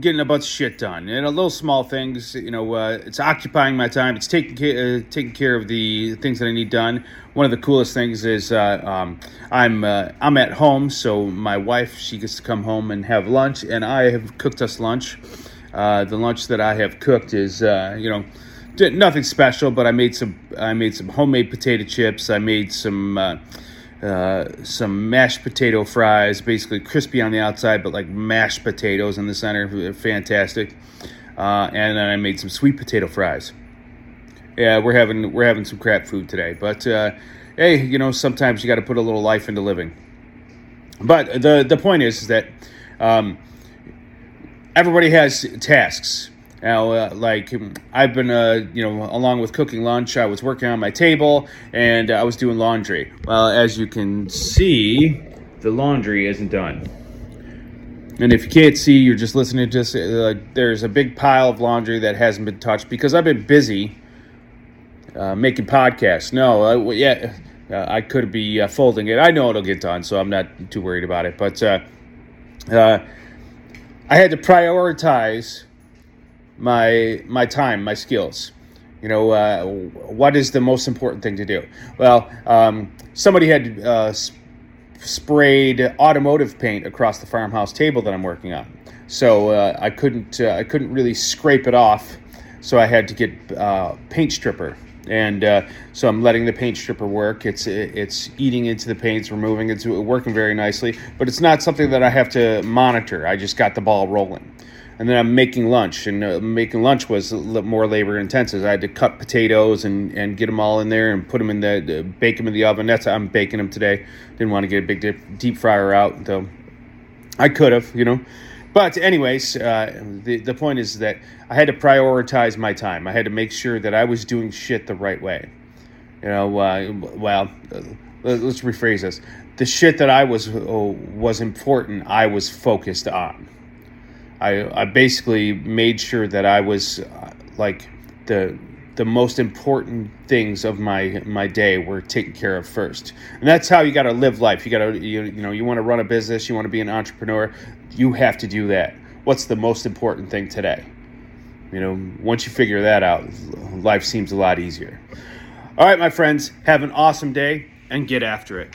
getting a bunch of shit done and a little small things. You know, uh, it's occupying my time. It's taking care, uh, taking care of the things that I need done. One of the coolest things is uh, um, I'm uh, I'm at home, so my wife she gets to come home and have lunch, and I have cooked us lunch. Uh, the lunch that I have cooked is uh, you know nothing special, but I made some I made some homemade potato chips. I made some uh, some mashed potato fries, basically crispy on the outside, but like mashed potatoes in the center. Fantastic. Uh, and then I made some sweet potato fries. Yeah, we're having we're having some crap food today, but uh, hey, you know sometimes you got to put a little life into living. But the the point is, is that um, everybody has tasks now, uh, like I've been, uh, you know, along with cooking lunch, I was working on my table and uh, I was doing laundry. Well, as you can see, the laundry isn't done. And if you can't see, you're just listening to this. Uh, there's a big pile of laundry that hasn't been touched because I've been busy uh, making podcasts. No, yeah, uh, I could be folding it. I know it'll get done, so I'm not too worried about it. But I had to prioritize my my time, my skills. You know, uh, what is the most important thing to do? Well, um, somebody had uh, sp- sprayed automotive paint across the farmhouse table that I'm working on, so uh, I couldn't uh, I couldn't really scrape it off. So I had to get uh, paint stripper, and uh, so I'm letting the paint stripper work. It's it's eating into the paint, it's removing, it's working very nicely. But it's not something that I have to monitor. I just got the ball rolling and then I'm making lunch, and uh, making lunch was more labor intensive. I had to cut potatoes and, and get them all in there and put them in the, uh, bake them in the oven. That's I'm baking them today. Didn't want to get a big deep, deep fryer out, though. I could have, you know. But anyways, uh, the the point is that I had to prioritize my time. I had to make sure that I was doing shit the right way. You know, uh, well, uh, let's rephrase this: the shit that I was oh, was important. I was focused on. I, I basically made sure that I was uh, like the the most important things of my my day were taken care of first. And that's how you got to live life. You got to you, you know you want to run a business you want to be an entrepreneur you have to do that. What's the most important thing today? You know once you figure that out life seems a lot easier. All right my friends have an awesome day and get after it